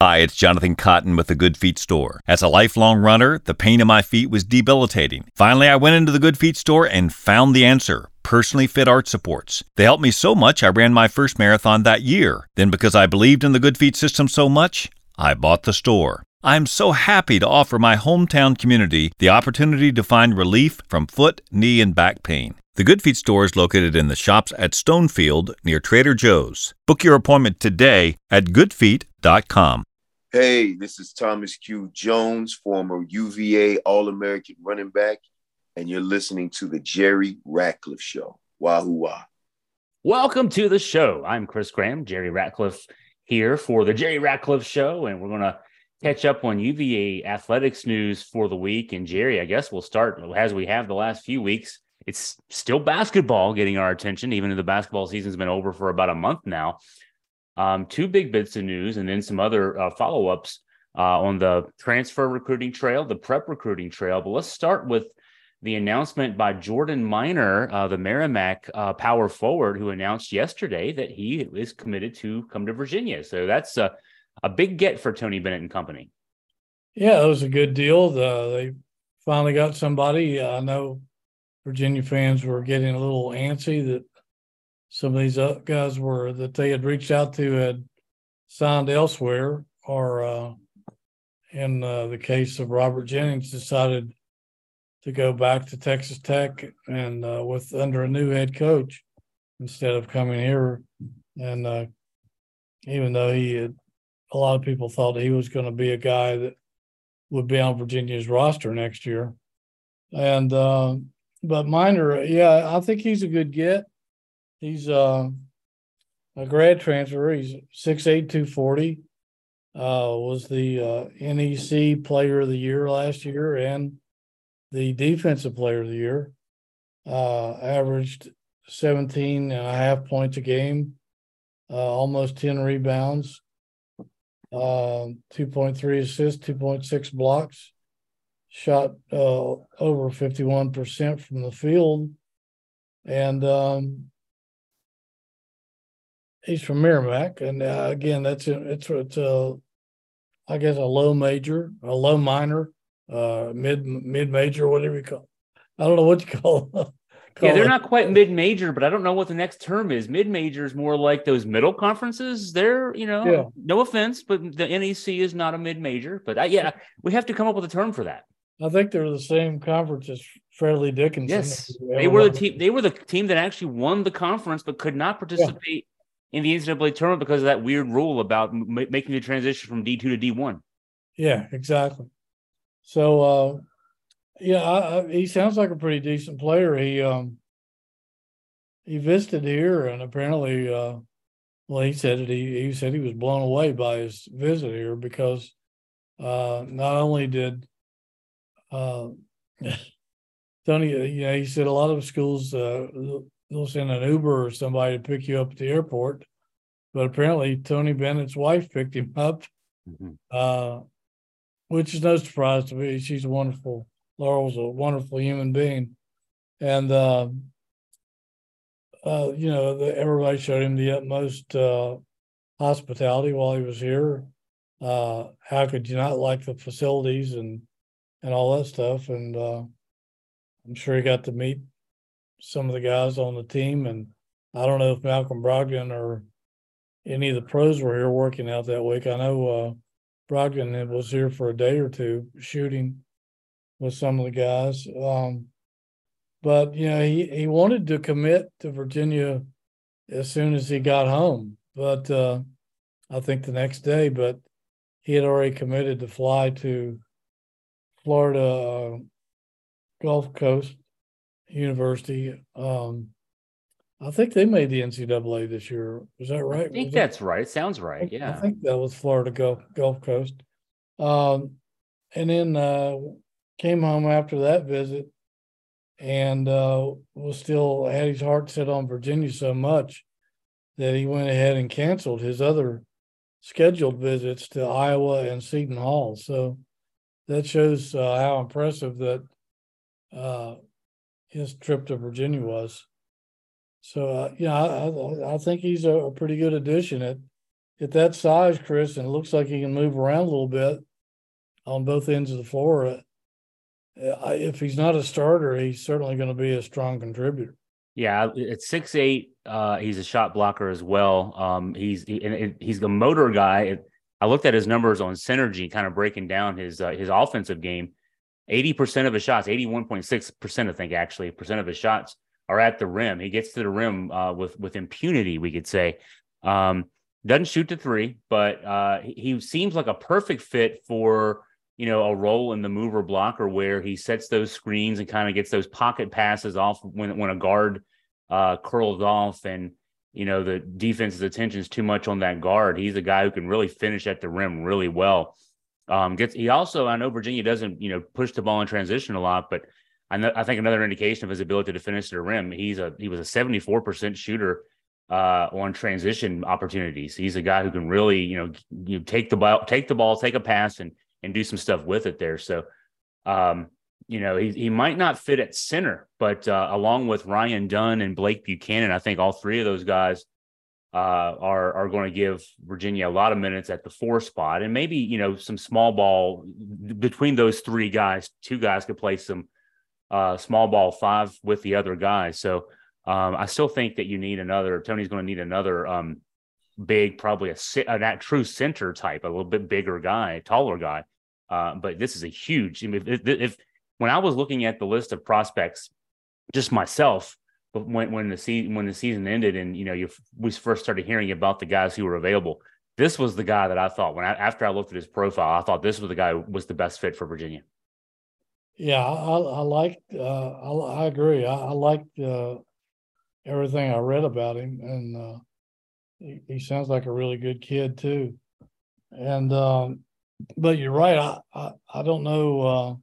Hi, it's Jonathan Cotton with the Good Feet store. As a lifelong runner, the pain in my feet was debilitating. Finally, I went into the Good Feet store and found the answer personally fit arch supports. They helped me so much I ran my first marathon that year. Then, because I believed in the Good Feet system so much, I bought the store. I'm so happy to offer my hometown community the opportunity to find relief from foot, knee, and back pain. The Good Feet store is located in the shops at Stonefield near Trader Joe's. Book your appointment today at goodfeet.com. Hey, this is Thomas Q. Jones, former UVA All American running back, and you're listening to the Jerry Ratcliffe Show. Wahoo wah. Welcome to the show. I'm Chris Graham, Jerry Ratcliffe here for the Jerry Ratcliffe Show, and we're going to catch up on UVA athletics news for the week. And Jerry, I guess we'll start as we have the last few weeks. It's still basketball getting our attention, even though the basketball season's been over for about a month now um, two big bits of news and then some other uh, follow ups uh, on the transfer recruiting trail, the prep recruiting trail. But let's start with the announcement by Jordan Minor, uh, the Merrimack uh, power forward, who announced yesterday that he is committed to come to Virginia. So that's a, a big get for Tony Bennett and company. Yeah, it was a good deal. The, they finally got somebody. I know Virginia fans were getting a little antsy that some of these guys were that they had reached out to had signed elsewhere, or uh, in uh, the case of Robert Jennings, decided to go back to Texas Tech and uh, with under a new head coach instead of coming here. And uh, even though he had, a lot of people thought he was going to be a guy that would be on Virginia's roster next year. And uh, but Minor, yeah, I think he's a good get. He's uh, a grad transfer. He's 6'8", 240. Uh, was the uh, NEC Player of the Year last year and the Defensive Player of the Year. Uh, averaged 17 and a half points a game, uh, almost 10 rebounds, uh, 2.3 assists, 2.6 blocks, shot over 51% from the field. And um, he's from Merrimack, and uh, again, that's a, it's it's a, I guess a low major, a low minor, uh, mid mid major, whatever you call. It. I don't know what you call. call yeah, they're it. not quite mid major, but I don't know what the next term is. Mid major is more like those middle conferences. They're you know, yeah. no offense, but the NEC is not a mid major. But I, yeah, we have to come up with a term for that. I think they're the same conference as Fairleigh Dickinson. Yes, they were the team. They were the team that actually won the conference, but could not participate in the NCAA tournament because of that weird rule about m- making the transition from D two to D one. Yeah, exactly. So, uh, yeah, I, I, he sounds like a pretty decent player. He um, he visited here, and apparently, uh, well, he said it. He he said he was blown away by his visit here because uh, not only did uh, Tony, you know, he said a lot of schools uh, they'll send an Uber or somebody to pick you up at the airport. But apparently, Tony Bennett's wife picked him up, mm-hmm. uh, which is no surprise to me. She's a wonderful, Laurel's a wonderful human being. And, uh, uh, you know, the, everybody showed him the utmost uh, hospitality while he was here. Uh, how could you not like the facilities and and all that stuff? And uh, I'm sure he got to meet some of the guys on the team. And I don't know if Malcolm Brogdon or any of the pros were here working out that week. I know uh, Brogdon was here for a day or two shooting with some of the guys. Um, but you know, he he wanted to commit to Virginia as soon as he got home. But uh, I think the next day, but he had already committed to fly to Florida uh, Gulf Coast University. Um, I think they made the NCAA this year. Is that right? I think was that's that? right. Sounds right. Yeah. I think that was Florida Gulf Gulf Coast. Um, and then uh, came home after that visit and uh, was still had his heart set on Virginia so much that he went ahead and canceled his other scheduled visits to Iowa and Seton Hall. So that shows uh, how impressive that uh, his trip to Virginia was. So uh, yeah, I, I, think he's a, a, pretty good addition at at that size, Chris, and it looks like he can move around a little bit on both ends of the floor. Uh, if he's not a starter, he's certainly going to be a strong contributor. Yeah, at six eight, uh, he's a shot blocker as well. Um, he's he, he's the motor guy. I looked at his numbers on Synergy, kind of breaking down his uh, his offensive game. Eighty percent of his shots, eighty one point six percent, I think, actually, percent of his shots are at the rim. He gets to the rim uh, with with impunity, we could say. Um, doesn't shoot the three, but uh, he seems like a perfect fit for you know a role in the mover blocker where he sets those screens and kind of gets those pocket passes off when when a guard uh, curls off and you know the defense's attention is too much on that guard. He's a guy who can really finish at the rim really well. Um, gets he also I know Virginia doesn't you know push the ball in transition a lot, but I know I think another indication of his ability to finish the rim. He's a he was a seventy four percent shooter uh, on transition opportunities. He's a guy who can really, you know, you take the ball, take the ball, take a pass, and and do some stuff with it there. So, um, you know, he he might not fit at center, but uh, along with Ryan Dunn and Blake Buchanan, I think all three of those guys uh, are are going to give Virginia a lot of minutes at the four spot, and maybe you know some small ball between those three guys. Two guys could play some uh, small ball five with the other guys. So um, I still think that you need another. Tony's going to need another um, big, probably a, a that true center type, a little bit bigger guy, taller guy. Uh, but this is a huge. If, if, if, when I was looking at the list of prospects, just myself, but when when the season when the season ended and you know you we first started hearing about the guys who were available, this was the guy that I thought when I, after I looked at his profile, I thought this was the guy who was the best fit for Virginia. Yeah, I, I like. Uh, I, I agree. I, I like uh, everything I read about him, and uh, he, he, sounds like a really good kid too. And um, but you're right. I I, I don't know uh,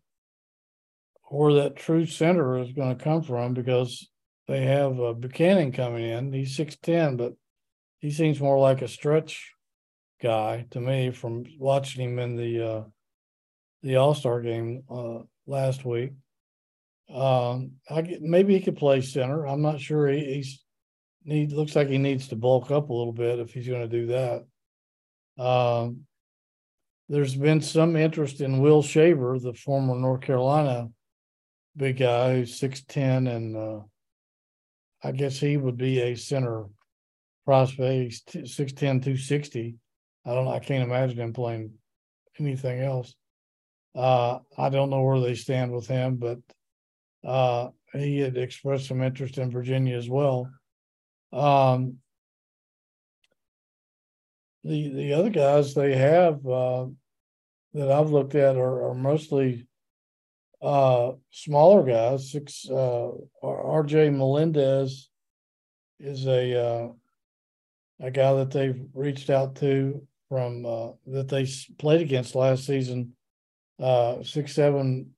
where that true center is going to come from because they have uh, Buchanan coming in. He's six ten, but he seems more like a stretch guy to me from watching him in the uh, the All Star game uh, last week. Um, I get, maybe he could play center. I'm not sure. He, he's he looks like he needs to bulk up a little bit if he's going to do that. Um, there's been some interest in Will Shaver, the former North Carolina big guy who's six ten, and uh, I guess he would be a center prospect. He's 6'10", 260. I don't. I can't imagine him playing anything else. Uh, I don't know where they stand with him, but uh, he had expressed some interest in Virginia as well. Um, the the other guys they have uh, that I've looked at are, are mostly uh, smaller guys. Six uh, R.J. Melendez is a uh, a guy that they've reached out to from uh, that they played against last season. Uh, six seven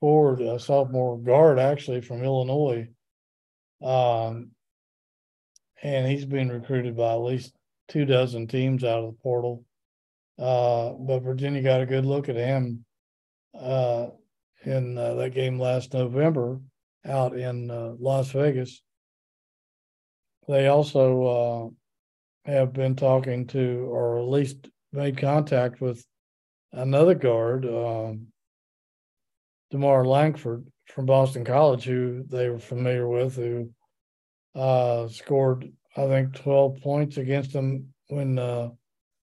forward, a sophomore guard actually from Illinois. Um, and he's been recruited by at least two dozen teams out of the portal. Uh, but Virginia got a good look at him uh, in uh, that game last November out in uh, Las Vegas. They also uh, have been talking to, or at least made contact with another guard, um, DeMarr Langford from Boston College, who they were familiar with, who uh, scored, I think, 12 points against them when uh,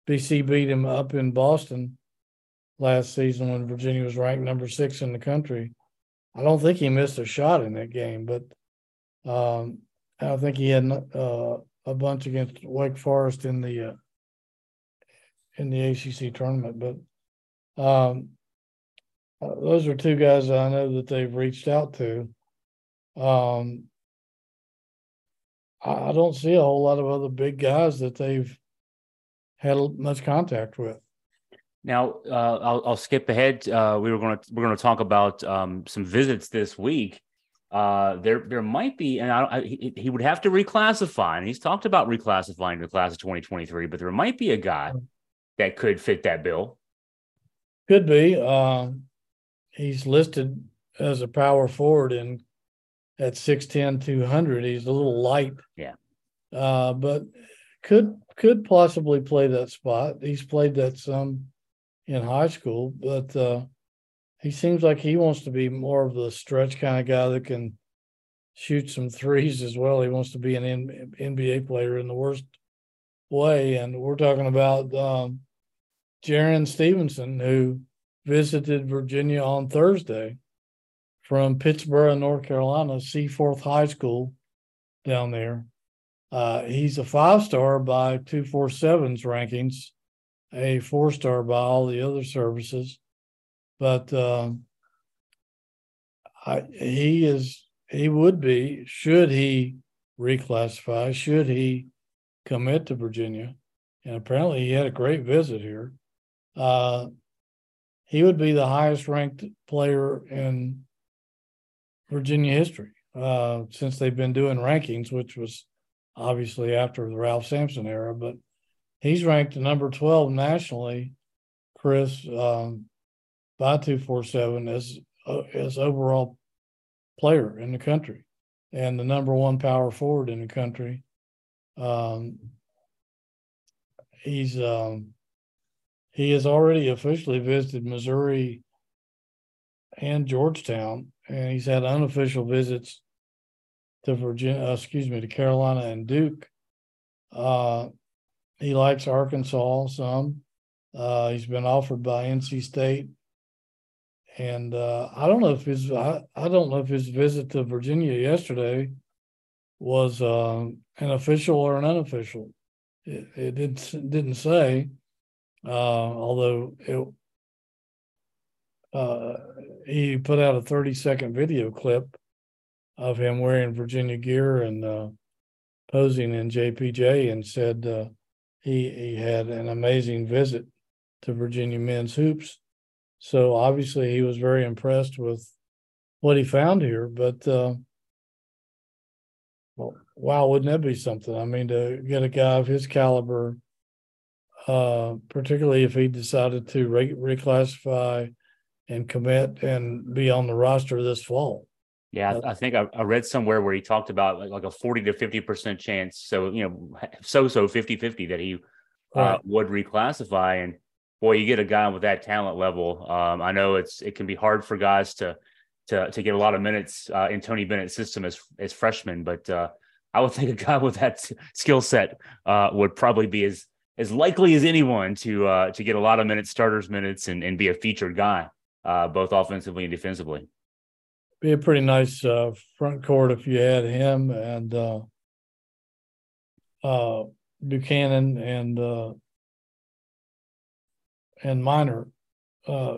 BC beat him up in Boston last season when Virginia was ranked number six in the country. I don't think he missed a shot in that game, but um, I think he had uh, a bunch against Wake Forest in the uh, in the ACC tournament. But um, uh, those are two guys I know that they've reached out to. Um, I, I don't see a whole lot of other big guys that they've had much contact with. Now, uh, I'll, I'll, skip ahead. Uh, we were going to we're going to talk about um, some visits this week. Uh, there there might be, and I, I, he, he, would have to reclassify, and he's talked about reclassifying the class of 2023. But there might be a guy that could fit that bill. Could be. Um, he's listed as a power forward and at 6'10, 200. He's a little light. Yeah. Uh, but could could possibly play that spot. He's played that some in high school, but uh, he seems like he wants to be more of the stretch kind of guy that can shoot some threes as well. He wants to be an N- NBA player in the worst way. And we're talking about um, Jarin Stevenson, who visited Virginia on Thursday from Pittsboro, North Carolina, Seaforth High School down there. Uh, he's a five star by 247's rankings, a four star by all the other services. But um, I, he is, he would be, should he reclassify, should he commit to Virginia. And apparently he had a great visit here. Uh, he would be the highest ranked player in Virginia history uh, since they've been doing rankings, which was obviously after the Ralph Sampson era. But he's ranked number 12 nationally, Chris, um, by 247 as, uh, as overall player in the country and the number one power forward in the country. Um, he's um, he has already officially visited Missouri and Georgetown, and he's had unofficial visits to Virginia, uh, excuse me, to Carolina and Duke. Uh, he likes Arkansas some. Uh, he's been offered by NC State, and uh, I don't know if his I, I don't know if his visit to Virginia yesterday was uh, an official or an unofficial. It, it didn't didn't say, uh, although it uh, he put out a 30 second video clip of him wearing Virginia gear and uh, posing in JPJ and said he he had an amazing visit to Virginia men's hoops. So obviously he was very impressed with what he found here. But uh, well, wow, wouldn't that be something? I mean, to get a guy of his caliber, uh, particularly if he decided to re- reclassify and commit and be on the roster this fall. Yeah, I, I think I, I, read somewhere where he talked about like, like a 40 to 50% chance. So, you know, so so 50 50 that he uh, right. would reclassify. And boy, you get a guy with that talent level. Um, I know it's it can be hard for guys to to to get a lot of minutes uh, in Tony Bennett's system as as freshmen, but uh, I would think a guy with that skill set uh, would probably be as as likely as anyone to uh, to get a lot of minutes, starters minutes, and and be a featured guy, uh, both offensively and defensively. Be a pretty nice uh, front court if you had him and uh, uh, Buchanan and uh, and Minor uh,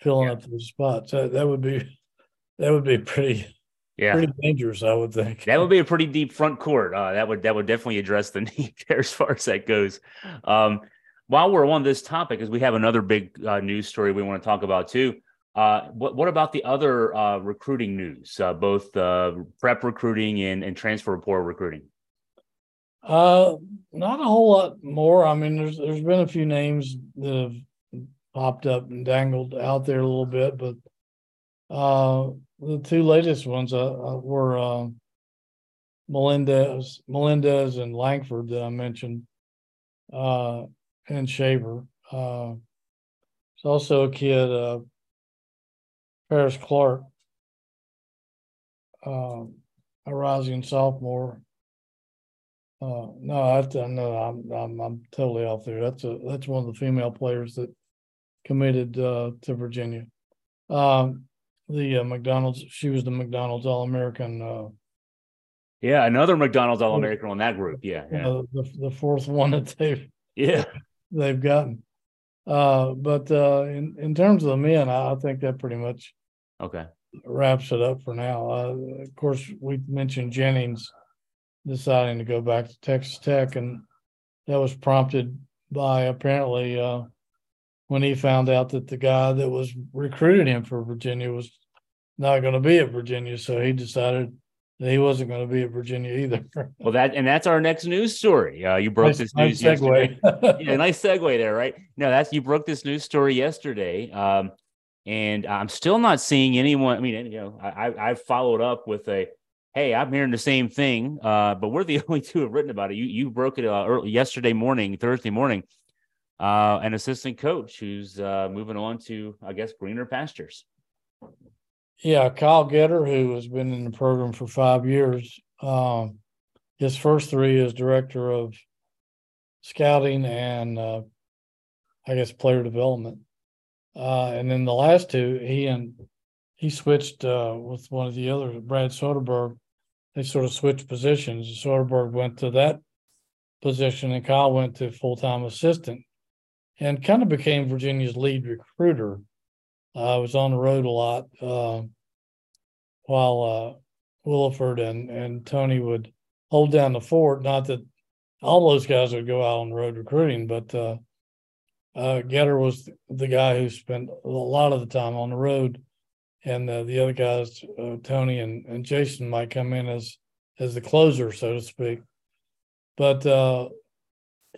filling yeah. up the spots. That, that would be that would be pretty yeah. pretty dangerous, I would think. That would be a pretty deep front court. Uh, that would that would definitely address the need there as far as that goes. Um, while we're on this topic, as we have another big uh, news story we want to talk about too. Uh, what what about the other uh, recruiting news, uh, both prep recruiting and, and transfer portal recruiting? Uh, not a whole lot more. I mean, there's there's been a few names that have popped up and dangled out there a little bit, but uh, the two latest ones were Melendez, Melendez and Langford that I mentioned, and Shaver. Uh, there's also a kid, Paris Clark, uh, a rising sophomore. Uh, no, I, no, I'm, I'm I'm totally off there. That's a that's one of the female players that committed uh, to Virginia. Um, the uh, McDonald's. She was the McDonald's All American. Uh, yeah, another McDonald's All American on that group. Yeah, yeah. Uh, the the fourth one that they've yeah they've gotten. Uh, but uh, in in terms of the men, I, I think that pretty much okay wraps it up for now. Uh, of course, we mentioned Jennings deciding to go back to Texas Tech, and that was prompted by apparently uh, when he found out that the guy that was recruiting him for Virginia was not going to be at Virginia, so he decided he wasn't going to be at Virginia either. well, that and that's our next news story. Uh, you broke nice, this news nice yesterday. yeah, nice segue there, right? No, that's you broke this news story yesterday, um, and I'm still not seeing anyone. I mean, you know, I I followed up with a hey, I'm hearing the same thing, uh, but we're the only two who have written about it. You you broke it uh, early, yesterday morning, Thursday morning. Uh, an assistant coach who's uh, moving on to, I guess, greener pastures. Yeah, Kyle Getter, who has been in the program for five years. Um, his first three is director of scouting and uh, I guess player development. Uh, and then the last two, he and he switched uh, with one of the others, Brad Soderberg. They sort of switched positions. Soderberg went to that position, and Kyle went to full time assistant, and kind of became Virginia's lead recruiter. I was on the road a lot uh, while uh, Williford and and Tony would hold down the fort. Not that all those guys would go out on the road recruiting, but uh, uh, Getter was the guy who spent a lot of the time on the road, and uh, the other guys, uh, Tony and, and Jason, might come in as as the closer, so to speak. But uh,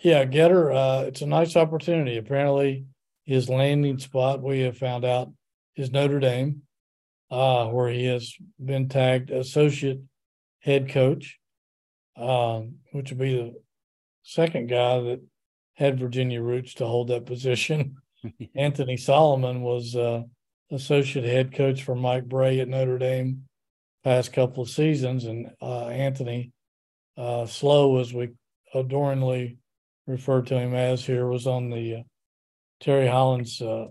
yeah, Getter, uh, it's a nice opportunity. Apparently, his landing spot we have found out is Notre Dame, where he has been tagged associate head coach, um, which would be the second guy that had Virginia roots to hold that position. Anthony Solomon was uh, associate head coach for Mike Brey at Notre Dame past couple of seasons, and uh, Anthony uh, Slow, as we adoringly refer to him as here, was on the uh, Terry Holland's uh,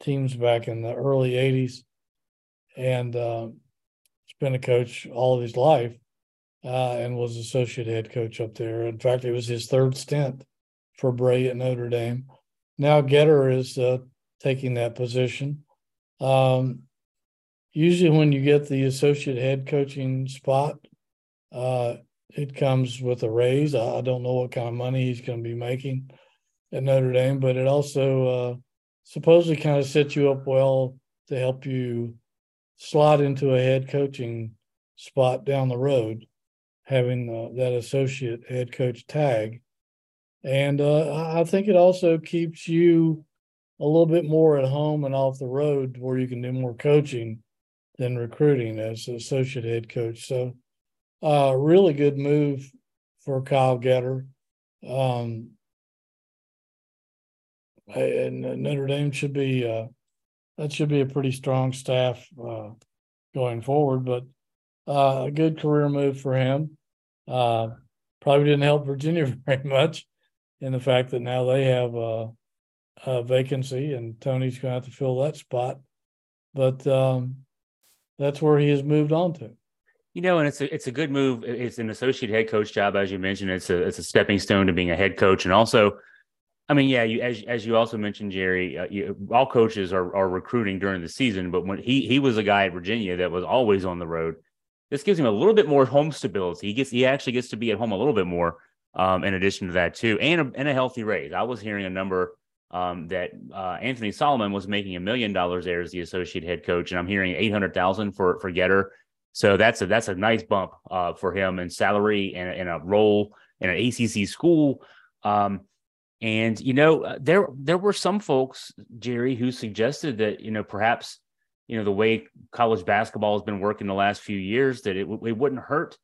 teams back in the early '80s, and uh, he's been a coach all of his life uh, and was associate head coach up there. In fact, it was his third stint for Brey at Notre Dame. Now Getter is uh, taking that position. Um, usually, when you get the associate head coaching spot, uh, it comes with a raise. I, don't know what kind of money he's going to be making at Notre Dame, but it also uh, supposedly kind of sets you up well to help you slot into a head coaching spot down the road having uh, that associate head coach tag. And uh, I think it also keeps you a little bit more at home and off the road where you can do more coaching than recruiting as an associate head coach. So, uh, really good move for Kyle Getter. Um, and Notre Dame should be uh, that should be a pretty strong staff uh, going forward. But uh, a good career move for him. Uh, probably didn't help Virginia very much in the fact that now they have a, a vacancy and Tony's going to have to fill that spot. But um, that's where he has moved on to. You know, and it's a it's a good move. It's an associate head coach job, as you mentioned. It's a it's a stepping stone to being a head coach, and also, I mean, yeah, you as as you also mentioned, Jerry, uh, you, all coaches are are recruiting during the season, but when he he was a guy at Virginia that was always on the road this gives him a little bit more home stability. He gets he actually gets to be at home a little bit more. Um, in addition to that too, and a, and a healthy raise. I was hearing a number um, that uh, Anthony Solomon was making a million dollars there as the associate head coach, and I'm hearing eight hundred thousand for for Getter. So that's a that's a nice bump uh, for him in salary and, and a role in an ACC school. Um, and you know, uh, there there were some folks, Jerry, who suggested that you know perhaps you know the way college basketball has been working the last few years that it, it wouldn't hurt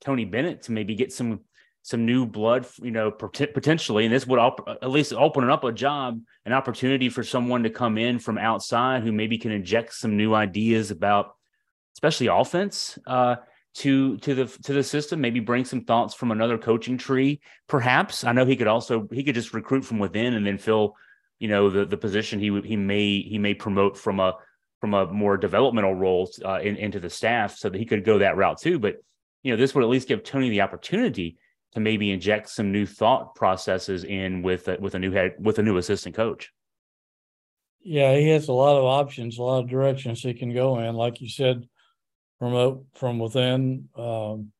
Tony Bennett to maybe get some some new blood, you know, potentially, and this would op- at least open up a job, an opportunity for someone to come in from outside who maybe can inject some new ideas about, especially offense, uh, to to the to the system. Maybe bring some thoughts from another coaching tree, perhaps. I know he could also he could just recruit from within and then fill, you know, the the position he he may he may promote from a from a more developmental role uh, in, into the staff so that he could go that route too. But you know, this would at least give Tony the opportunity to maybe inject some new thought processes in with a, with a new head with a new assistant coach. Yeah, he has a lot of options, a lot of directions he can go in. Like you said, from from within. Um,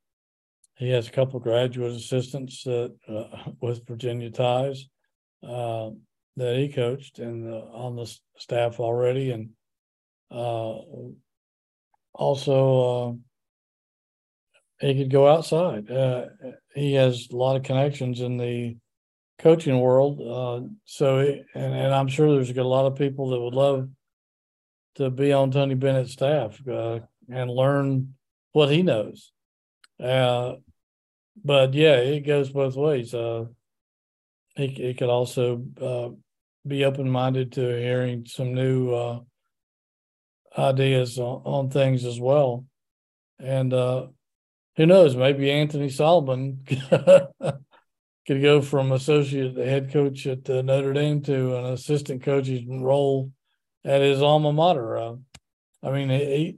he has a couple graduate assistants that uh, with Virginia ties uh, that he coached and uh, on the staff already, and uh, also, uh, he could go outside. Uh, he has a lot of connections in the coaching world. Uh, so, he, and, and I'm sure there's a lot of people that would love to be on Tony Bennett's staff and learn what he knows. Uh, but yeah, it goes both ways. Uh, could also uh, be open minded to hearing some new uh, ideas on, on, things as well. And uh, who knows, maybe Anthony Solomon could go from associate head coach at uh, Notre Dame to an assistant coach's role at his alma mater. Uh, I mean, he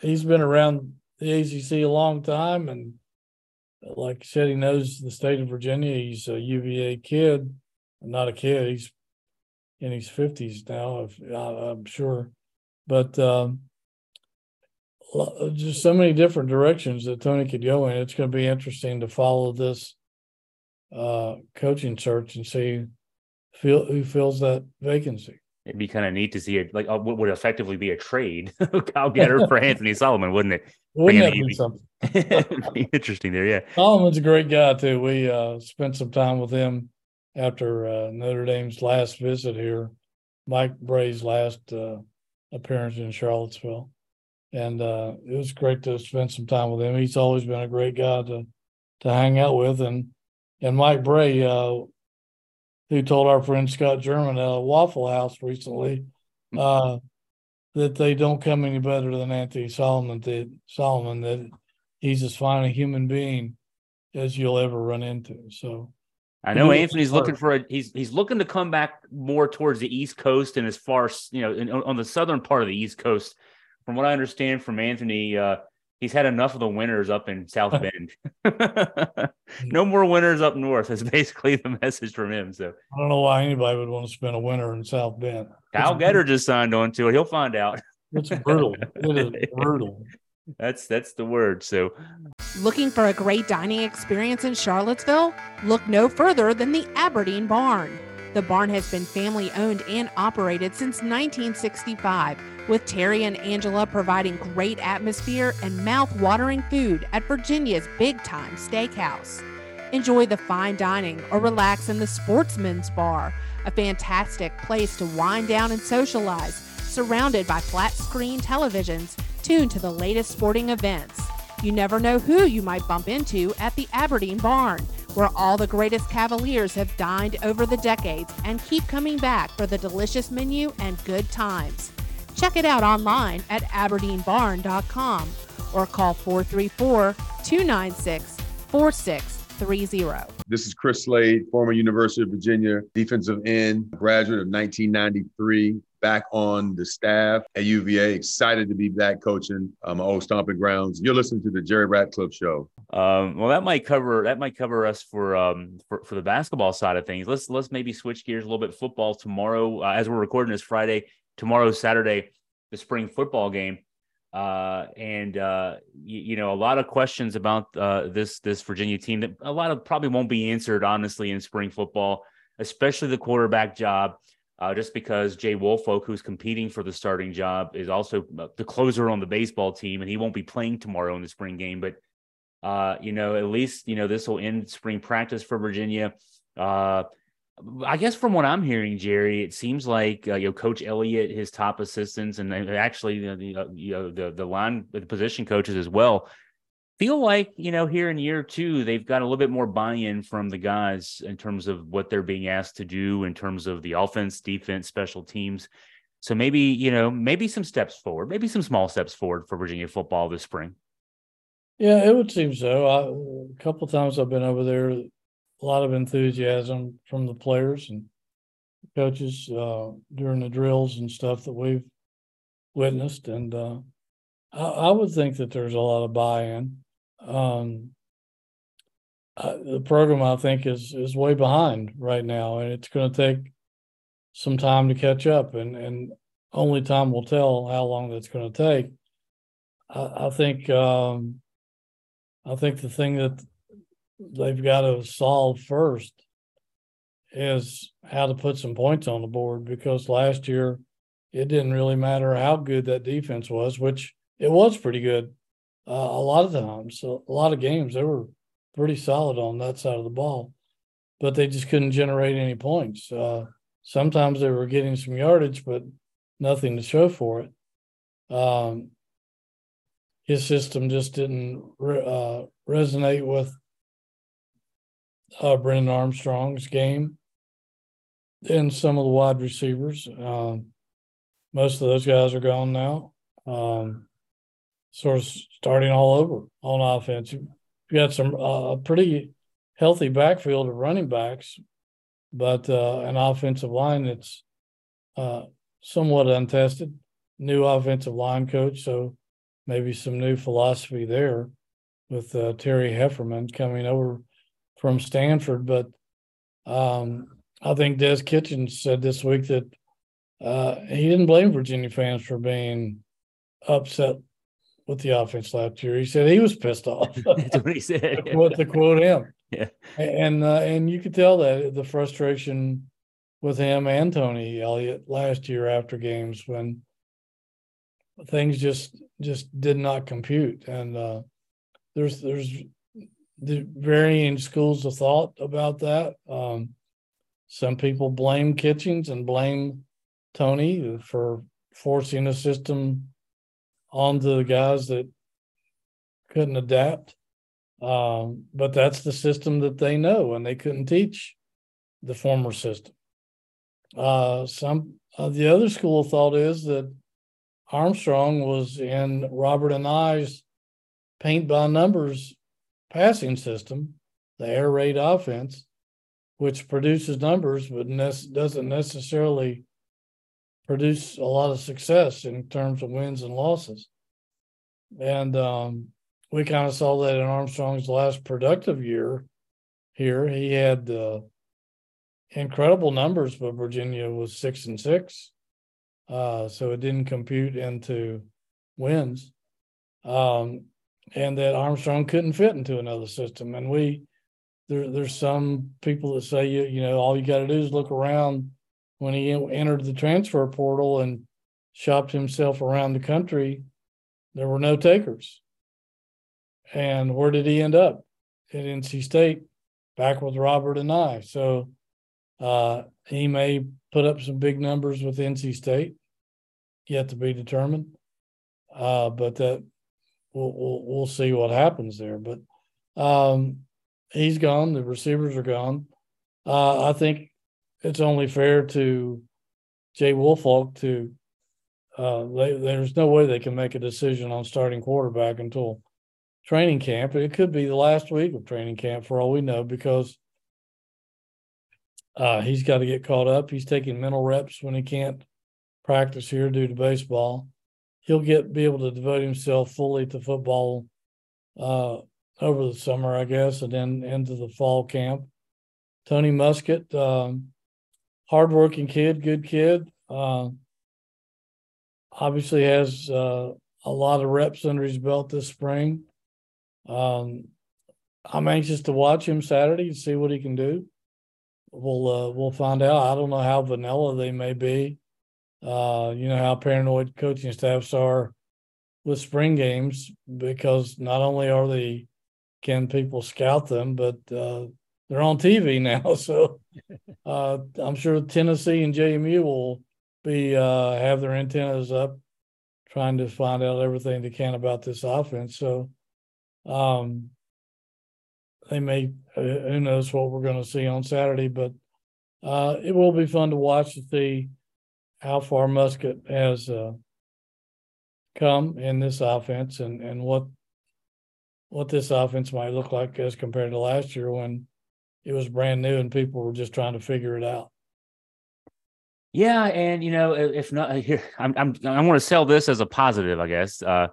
he's been around the ACC a long time, and like I said, he knows the state of Virginia. He's a UVA kid, not a kid. He's in his fifties now, if, I'm sure. But um, just so many different directions that Tony could go in. It's going to be interesting to follow this uh, coaching search and see who fills that vacancy. It'd be kind of neat to see it, like uh, what would effectively be a trade, Kyle Getter for Anthony Solomon, wouldn't it? Wouldn't that be something? interesting there, yeah. Solomon's a great guy too. We uh, spent some time with him after uh, Notre Dame's last visit here, Mike Brey's last uh, appearance in Charlottesville, and uh, it was great to spend some time with him. He's always been a great guy to to hang out with, and and Mike Brey uh, who told our friend Scott German at a Waffle House recently hmm. uh, that they don't come any better than Anthony Solomon did. Solomon that he's as fine a human being as you'll ever run into. So I know Anthony's looking for a he's he's looking to come back more towards the East Coast and as far you know in, on the southern part of the East Coast. From what I understand from Anthony, uh, he's had enough of the winters up in South Bend. no more winters up north is basically the message from him. So I don't know why anybody would want to spend a winter in South Bend. Kyle Getter just signed on to it. He'll find out. It's brutal. It is brutal. That's that's the word. So looking for a great dining experience in Charlottesville? Look no further than the Aberdeen Barn. The barn has been family owned and operated since 1965, with Terry and Angela providing great atmosphere and mouth-watering food at Virginia's big time steakhouse. Enjoy the fine dining or relax in the Sportsman's Bar, a fantastic place to wind down and socialize, surrounded by flat screen televisions tuned to the latest sporting events. You never know who you might bump into at the Aberdeen Barn where all the greatest Cavaliers have dined over the decades and keep coming back for the delicious menu and good times. Check it out online at aberdeenbarn.com or call 434 296 4630. This is Chris Slade, former University of Virginia defensive end, graduate of 1993 back on the staff at UVA. Excited to be back coaching um, my old stomping grounds. You're listening to the Jerry Ratcliffe Show. Um, well, that might cover that might cover us for um for, for the basketball side of things. Let's let's maybe switch gears a little bit. Football tomorrow, uh, as we're recording this Friday. Tomorrow, Saturday, the spring football game. Uh, and uh, you, you, know a lot of questions about uh, this this Virginia team that a lot of probably won't be answered honestly in spring football, especially the quarterback job uh, just because Jay Woolfolk, who's competing for the starting job, is also uh, the closer on the baseball team, and he won't be playing tomorrow in the spring game. But uh, you know, at least you know this will end spring practice for Virginia. Uh, I guess from what I'm hearing, Jerry, it seems like uh, you know Coach Elliott, his top assistants, and actually the uh, you know the the line the position coaches as well feel like you know here in year two they've got a little bit more buy-in from the guys in terms of what they're being asked to do in terms of the offense defense special teams so maybe you know maybe some steps forward maybe some small steps forward for virginia football this spring yeah it would seem so. I, a couple times i've been over there a lot of enthusiasm from the players and coaches uh, during the drills and stuff that we've witnessed. And uh, I, I would think that there's a lot of buy-in. Um, the program I think is is way behind right now, and it's going to take some time to catch up, and and only time will tell how long that's going to take. I, I think um, I think the thing that they've got to solve first is how to put some points on the board because last year it didn't really matter how good that defense was, which it was pretty good uh, a lot of times, so a lot of games, they were pretty solid on that side of the ball, but they just couldn't generate any points. Uh, sometimes they were getting some yardage, but nothing to show for it. Um, his system just didn't uh, resonate with uh, Brennan Armstrong's game and some of the wide receivers. Um, most of those guys are gone now. Um, sort of starting all over on offense. You got some uh, pretty healthy backfield of running backs, but uh, an offensive line that's uh, somewhat untested. New offensive line coach, so maybe some new philosophy there with uh, Terry Heffernan coming over from Stanford. But um, I think Des Kitchings said this week that uh, he didn't blame Virginia fans for being upset with the offense last year. He said he was pissed off. That's what he said. to, quote, to quote him. Yeah. And uh, and you could tell that the frustration with him and Tony Elliott last year after games when things just just did not compute. And uh, there's there's the varying schools of thought about that. Um, some people blame Kitchings and blame Tony for forcing a system onto the guys that couldn't adapt. Um, but that's the system that they know, and they couldn't teach the former system. Uh, some uh, the other school of thought is that Armstrong was in Robert Anae's paint by numbers passing system, the air raid offense, which produces numbers but ne- doesn't necessarily produce a lot of success in terms of wins and losses. And um, we kind of saw that in Armstrong's last productive year here. He had uh, incredible numbers, but Virginia was six and six. Uh, so it didn't compute into wins. Um, and that Armstrong couldn't fit into another system. And we, there, there's some people that say, you, you know, all you got to do is look around when he entered the transfer portal and shopped himself around the country. There were no takers. And where did he end up? At NC State, back with Robert Anae. So uh, he may put up some big numbers with NC State, yet to be determined. Uh, but that we'll, we'll, we'll see what happens there. But um, he's gone. The receivers are gone. Uh, I think it's only fair to Jay Woolfolk to. Uh, they, there's no way they can make a decision on starting quarterback until training camp. It could be the last week of training camp for all we know because uh, he's got to get caught up. He's taking mental reps when he can't practice here due to baseball. He'll get be able to devote himself fully to football uh, over the summer, I guess, and then into the fall camp. Tony Muskett, um, hardworking kid, good kid. Uh, obviously has uh, a lot of reps under his belt this spring. Um, I'm anxious to watch him Saturday and see what he can do we'll uh, we'll find out. I don't know how vanilla they may be. Uh, you know how paranoid coaching staffs are with spring games because not only are they can people scout them, but uh, they're on TV now. So uh, I'm sure Tennessee and JMU will be uh, have their antennas up, trying to find out everything they can about this offense. So um, they may uh, who knows what we're going to see on Saturday, but uh, it will be fun to watch to see how far Muskett has uh, come in this offense and and what what this offense might look like as compared to last year when it was brand new and people were just trying to figure it out. Yeah, and you know, if not here, I'm I'm I want to sell this as a positive, I guess. Uh,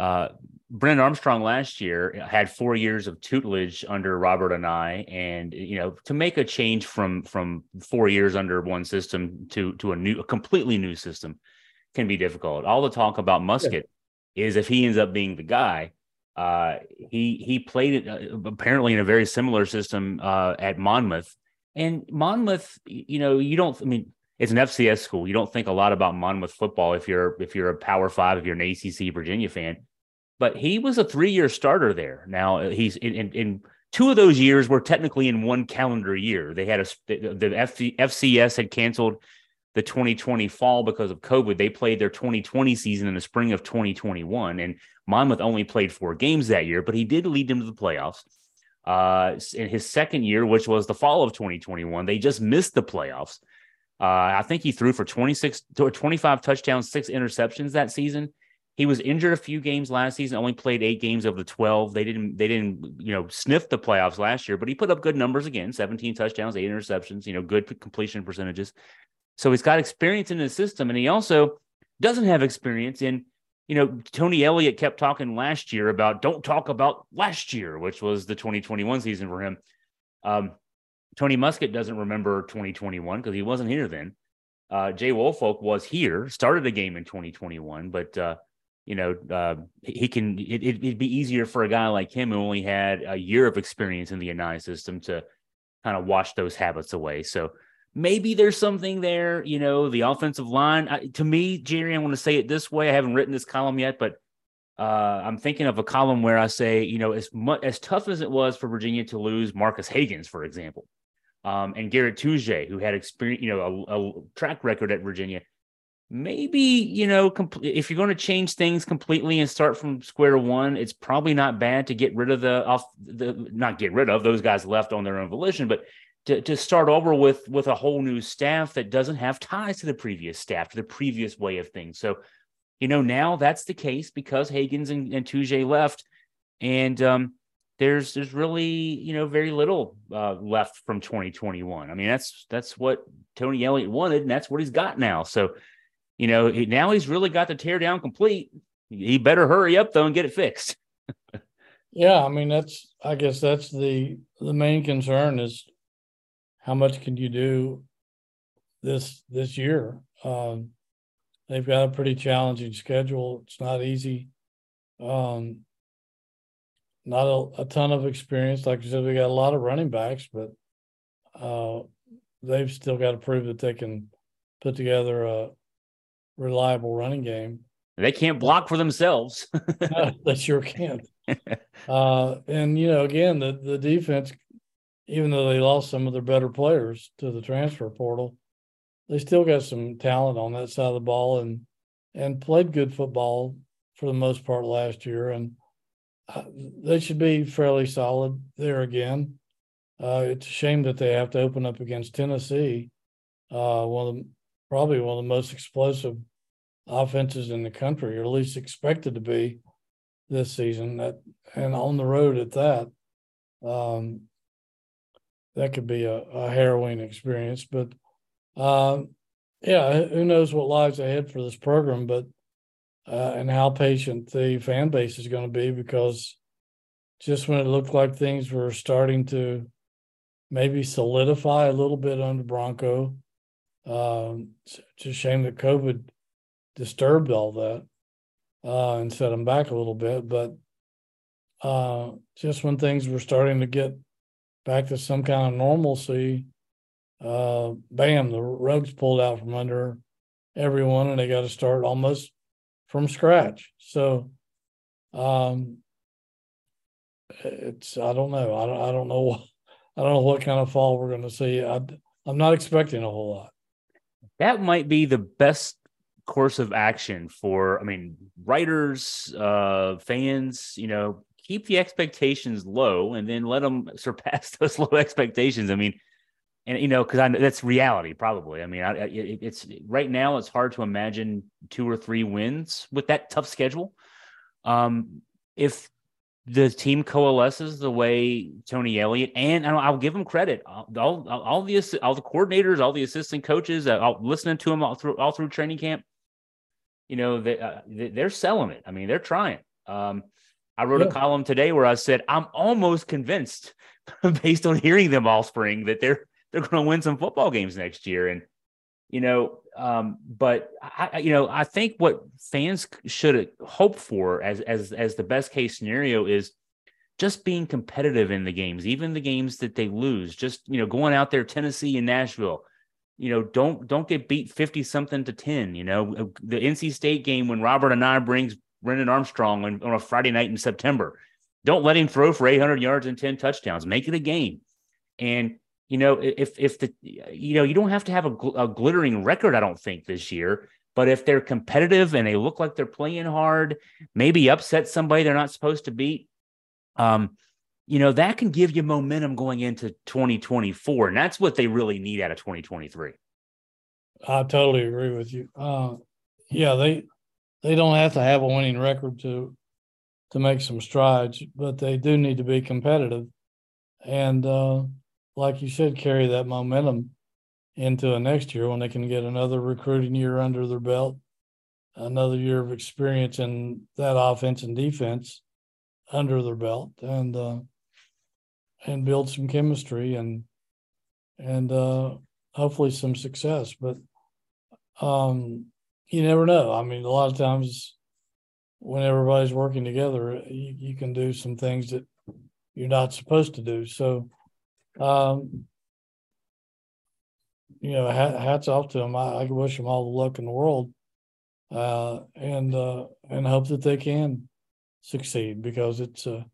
uh, Brennan Armstrong last year had four years of tutelage under Robert Anae, and you know to make a change from from four years under one system to to a new, a completely new system, can be difficult. All the talk about Muskett yeah. is if he ends up being the guy. Uh, he he played it uh, apparently in a very similar system uh, at Monmouth, and Monmouth, you know, you don't. I mean, it's an FCS school. You don't think a lot about Monmouth football if you're if you're a Power Five, if you're an ACC Virginia fan but he was a three year starter there. Now he's in, in, in, two of those years were technically in one calendar year. They had a the FC, FCS had canceled the 2020 fall because of COVID. They played their 2020 season in the spring of 2021, and Monmouth only played four games that year, but he did lead them to the playoffs. Uh, in his second year, which was the fall of 2021, they just missed the playoffs. Uh, I think he threw for 26 or 25 touchdowns, six interceptions that season. He was injured a few games last season, only played eight games of the 12. They didn't, they didn't, you know, sniff the playoffs last year, but he put up good numbers again 17 touchdowns, eight interceptions, you know, good completion percentages. So he's got experience in the system. And he also doesn't have experience in you know, Tony Elliott kept talking last year about don't talk about last year, which was the 2021 season for him. Um, Tony Muskett doesn't remember 2021 because he wasn't here then. Uh, Jay Woolfolk was here, started a game in 2021, but uh, you know uh, he can. It, would be easier for a guy like him who only had a year of experience in the Anae system to kind of wash those habits away. So maybe there's something there. You know, the offensive line. I, to me, Jerry, I want to say it this way. I haven't written this column yet, but uh, I'm thinking of a column where I say, you know, as much as tough as it was for Virginia to lose Marques Hagans, for example, um, and Garett Tujague, who had experience, you know, a, a track record at Virginia. Maybe you know, compl- if you're going to change things completely and start from square one, it's probably not bad to get rid of the off the not get rid of those guys left on their own volition, but to, to start over with with a whole new staff that doesn't have ties to the previous staff, to the previous way of things. So, you know, now that's the case because Hagans and, and Tujague left, and um, there's there's really you know very little uh, left from 2021. I mean, that's that's what Tony Elliott wanted, and that's what he's got now. So, you know, he, now he's really got the tear down complete. He better hurry up though and get it fixed. yeah, I mean that's I guess that's the the main concern is how much can you do this this year? Um, they've got a pretty challenging schedule. It's not easy. Um, not a, a, ton of experience. Like I said, we got a lot of running backs, but uh, they've still got to prove that they can put together a reliable running game. They can't block for themselves. no, they sure can't. Uh, and you know, again, the the defense even though they lost some of their better players to the transfer portal, they still got some talent on that side of the ball and and played good football for the most part last year. And uh, they should be fairly solid there again. Uh, it's a shame that they have to open up against Tennessee, uh, one of the, probably one of the most explosive offenses in the country, or at least expected to be this season. That and on the road at that. Um, that could be a, a harrowing experience. But uh, yeah, who knows what lies ahead for this program, but uh, and how patient the fan base is going to be because just when it looked like things were starting to maybe solidify a little bit under Bronco, um, it's a shame that COVID disturbed all that uh, and set them back a little bit. But uh, just when things were starting to get back to some kind of normalcy, uh, bam, the rug's pulled out from under everyone, and they got to start almost from scratch. So, um, it's I don't know. I don't I don't know. I don't know what kind of fall we're going to see. I, I'm not expecting a whole lot. That might be the best course of action for. I mean, writers, uh, fans. You know, keep the expectations low and then let them surpass those low expectations. I mean, and you know, because I that's reality probably. I mean, I, it, it's right now it's hard to imagine two or three wins with that tough schedule. Um, if the team coalesces the way Tony Elliott and I'll give him credit. All, all, all the all the coordinators, all the assistant coaches, uh, listening to them all through all through training camp. You know, they, uh, they're selling it. I mean, they're trying. Um, I wrote yeah. a column today where I said I'm almost convinced, based on hearing them all spring, that they're they're going to win some football games next year. And you know, um, but I, you know, I think what fans should hope for as as as the best case scenario is just being competitive in the games, even the games that they lose. Just you know, going out there, Tennessee and Nashville. You know, don't don't get beat fifty something to ten. You know, the NC State game when Robert Anae brings Brennan Armstrong on, on a Friday night in September. Don't let him throw for 800 yards and 10 touchdowns. Make it a game. And you know, if if the you know you don't have to have a, gl- a glittering record, I don't think this year, But if they're competitive and they look like they're playing hard, maybe upset somebody they're not supposed to beat, um, you know, that can give you momentum going into 2024. And that's what they really need out of 2023. I totally agree with you. Uh, yeah, they they don't have to have a winning record to to make some strides, but they do need to be competitive. And uh, like you said, carry that momentum into a next year when they can get another recruiting year under their belt, another year of experience in that offense and defense under their belt, and uh, and build some chemistry and and uh, hopefully some success. But um, you never know. I mean, a lot of times when everybody's working together, you, you can do some things that you're not supposed to do. So, um, you know, hats off to them. I, I wish them all the luck in the world, uh, and uh, and hope that they can succeed because it's a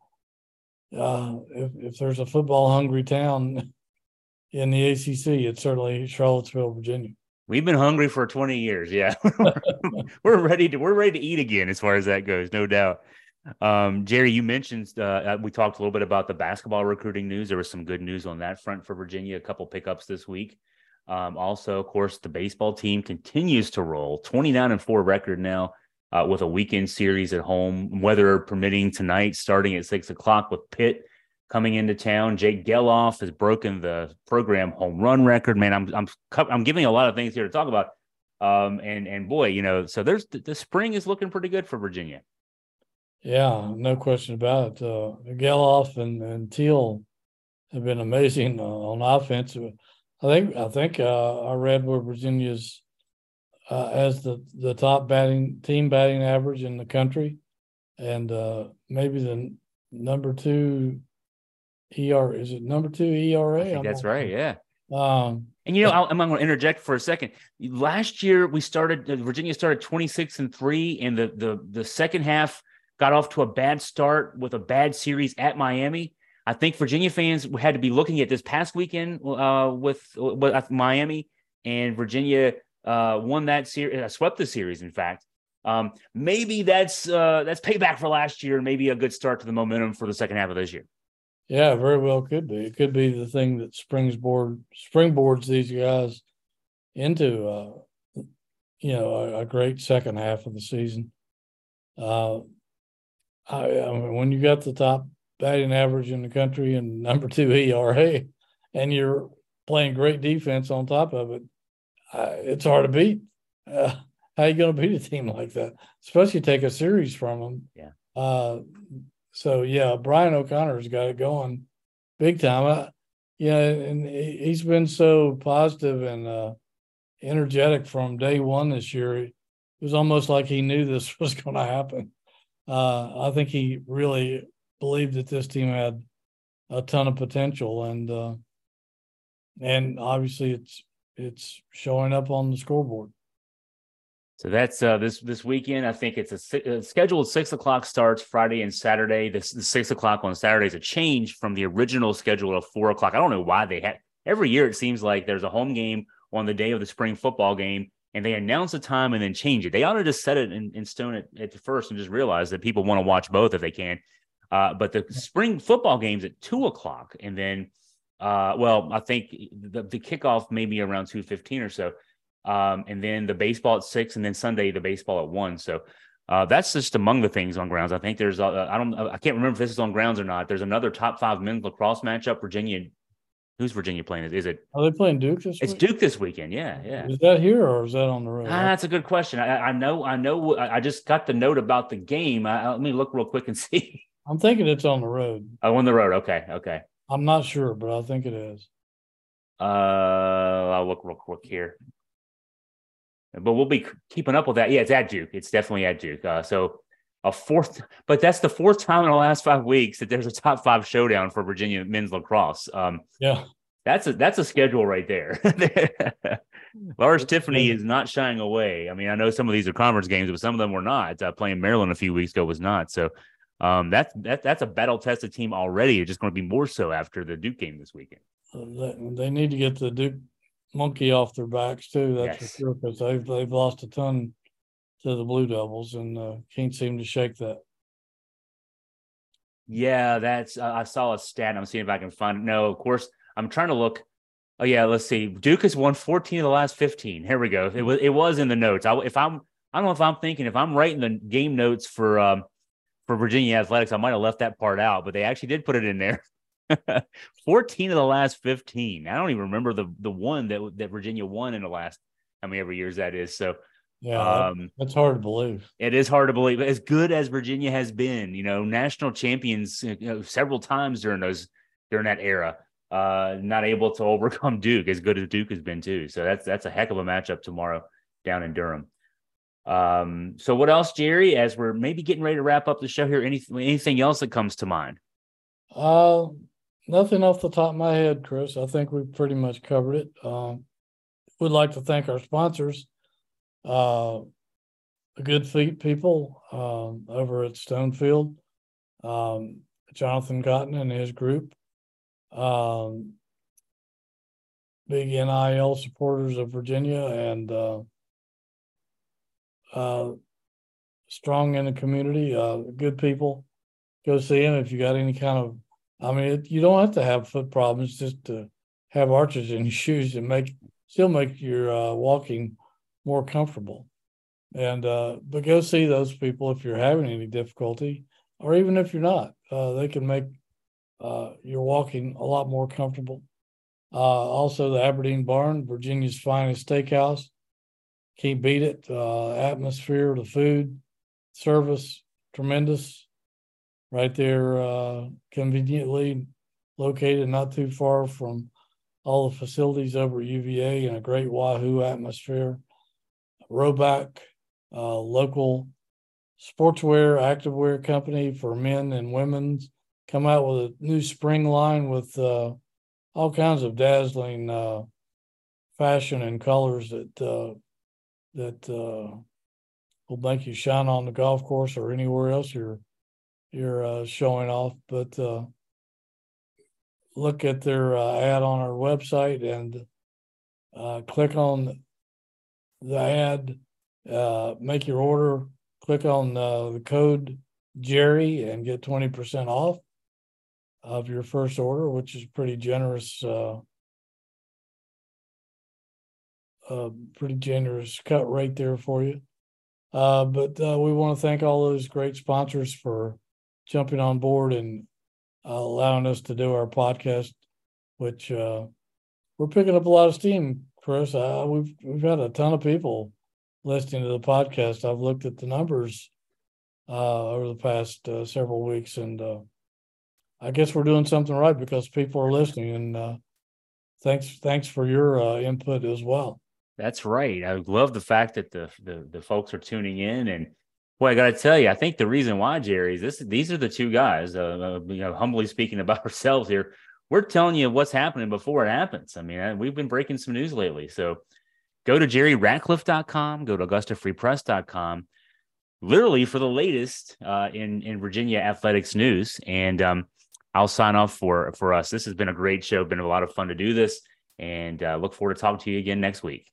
uh, if if there's a football hungry town in the ACC, it's certainly Charlottesville, Virginia. We've been hungry for 20 years. Yeah. we're ready to we're ready to eat again as far as that goes, no doubt. Um, Jerry, you mentioned uh, uh, we talked a little bit about the basketball recruiting news. There was some good news on that front for Virginia, a couple pickups this week. Um, also, of course, the baseball team continues to roll 29 and 4 record now uh, with a weekend series at home, weather permitting tonight, starting at six o'clock with Pitt coming into town. Jake Gelof has broken the program home run record. Man, I'm I'm I'm giving a lot of things here to talk about. Um, and and boy, you know, so there's the spring is looking pretty good for Virginia. Yeah, no question about it. Uh, Gelof and and Teel have been amazing uh, on offense. I think I think uh, I read where Virginia's uh, as the the top batting team batting average in the country, and uh, maybe the number two ER is it number two ERA? that's right. Yeah. Um, and you know, I'm going to interject for a second. Last year, we started uh, Virginia started 26 and three, and the the the second half got off to a bad start with a bad series at Miami. I think Virginia fans had to be looking at this past weekend uh, with with Miami and Virginia uh, won that series, uh, swept the series. In fact, um, maybe that's uh, that's payback for last year, and maybe a good start to the momentum for the second half of this year. Yeah, very well could be. It could be the thing that springboard springboards these guys into uh, you know a, a, great second half of the season. Uh, I, I mean, when you got the top batting average in the country and number two ERA, and you're playing great defense on top of it, uh, it's hard to beat. Uh, how you going to beat a team like that? Especially take a series from them. Yeah. Uh, so yeah, Brian O'Connor's got it going big time. I, yeah, and he's been so positive and uh, energetic from day one this year. It was almost like he knew this was going to happen. Uh, I think he really believed that this team had a ton of potential, and uh, and obviously it's it's showing up on the scoreboard. So that's uh, this this weekend. I think it's a, a, scheduled six o'clock starts Friday and Saturday. This the six o'clock on Saturday is a change from the original schedule of four o'clock. I don't know why they had every year. It seems like there's a home game on the day of the spring football game, and they announce the time and then change it. They ought to just set it in, in stone at, at first and just realize that people want to watch both if they can. Uh, but the spring football game's at two o'clock, and then, uh, well, I think the, the kickoff maybe around two fifteen or so. Um, and then the baseball at six, and then Sunday the baseball at one. So uh, that's just among the things on grounds. I think there's uh, I don't I can't remember if this is on grounds or not. There's another top five men's lacrosse matchup. Virginia, who's Virginia playing? Is it? Are they playing Duke this? It's week? Duke this weekend. Yeah, yeah. Is that here or is that on the road? Ah, that's a good question. I, I know I know I just got the note about the game. I, let me look real quick and see. I'm thinking it's on the road. Oh, on the road. Okay, okay. I'm not sure, but I think it is. Uh, I'll look real quick here but we'll be keeping up with that. Yeah, it's at Duke. It's definitely at Duke. Uh, so a fourth, but that's the fourth time in the last five weeks that there's a top five showdown for Virginia men's lacrosse. Um, yeah, that's a that's a schedule right there. Lars Tiffany is not shying away. I mean, I know some of these are conference games, but some of them were not. Uh, playing Maryland a few weeks ago was not. So um, that's that, that's a battle tested team already. It's just going to be more so after the Duke game this weekend. They need to get the Duke monkey off their backs too. That's Yes. for sure because they've they've lost a ton to the Blue Devils and uh, can't seem to shake that. Yeah, that's I I saw a stat. I'm seeing if I can find it. No, of course, I'm trying to look. Oh yeah, let's see. Duke has won 14 of the last 15. Here we go. It was it was in the notes. I, if I'm I don't know if I'm thinking if I'm writing the game notes for um for Virginia Athletics, I might have left that part out, but they actually did put it in there. 14 of the last 15. I don't even remember the the one that that Virginia won in the last how many ever years that is. So Yeah, um that's hard to believe. it is hard to believe. As good as Virginia has been, you know, national champions you know, several times during those during that era, uh, not able to overcome Duke as good as Duke has been too. So that's that's a heck of a matchup tomorrow down in Durham. Um, so what else, Jerry? As we're maybe getting ready to wrap up the show here, anything anything else that comes to mind? Uh, nothing off the top of my head, Chris. I think we've pretty much covered it. Um, would like to thank our sponsors, uh, the Good Feet people um, over at Stonefield, um, Jonathan Cotton and his group, um, big NIL supporters of Virginia, and uh, uh, strong in the community. Uh, good people. Go see them if you got any kind of I mean, it, you don't have to have foot problems just to have arches in your shoes and make still make your uh, walking more comfortable. And uh, but go see those people if you're having any difficulty, or even if you're not. Uh, they can make uh, your walking a lot more comfortable. Uh, also, the Aberdeen Barn, Virginia's finest steakhouse. Can't beat it. Uh, atmosphere, the food, service, tremendous right there, uh, conveniently located not too far from all the facilities over UVA and a great Wahoo atmosphere. Rhoback, uh, local sportswear, activewear company for men and women's, come out with a new spring line with uh, all kinds of dazzling uh, fashion and colors that uh, that uh, will make you shine on the golf course or anywhere else you're you're uh, showing off, but uh, look at their uh, ad on our website and uh, click on the ad, uh, make your order, click on the code Jerry and get 20% off of your first order, which is pretty generous. Uh, uh, pretty generous cut rate there for you. Uh, but uh, we want to thank all those great sponsors for jumping on board and uh, allowing us to do our podcast, which uh, we're picking up a lot of steam, Chris. We've we've had a ton of people listening to the podcast. I've looked at the numbers uh, over the past several weeks, and I guess we're doing something right because people are listening. And thanks thanks for your input as well. That's right. I love the fact that the the, the folks are tuning in and Boy, I got to tell you, I think the reason why, Jerry, is this: these are the two guys. Uh, uh, you know, humbly speaking about ourselves here, we're telling you what's happening before it happens. I mean, we've been breaking some news lately. So, go to jerryratcliffe.com, go to augustafreepress.com, literally for the latest uh, in in Virginia athletics news. And um, I'll sign off for for us. This has been a great show. Been a lot of fun to do this, and uh, look forward to talking to you again next week.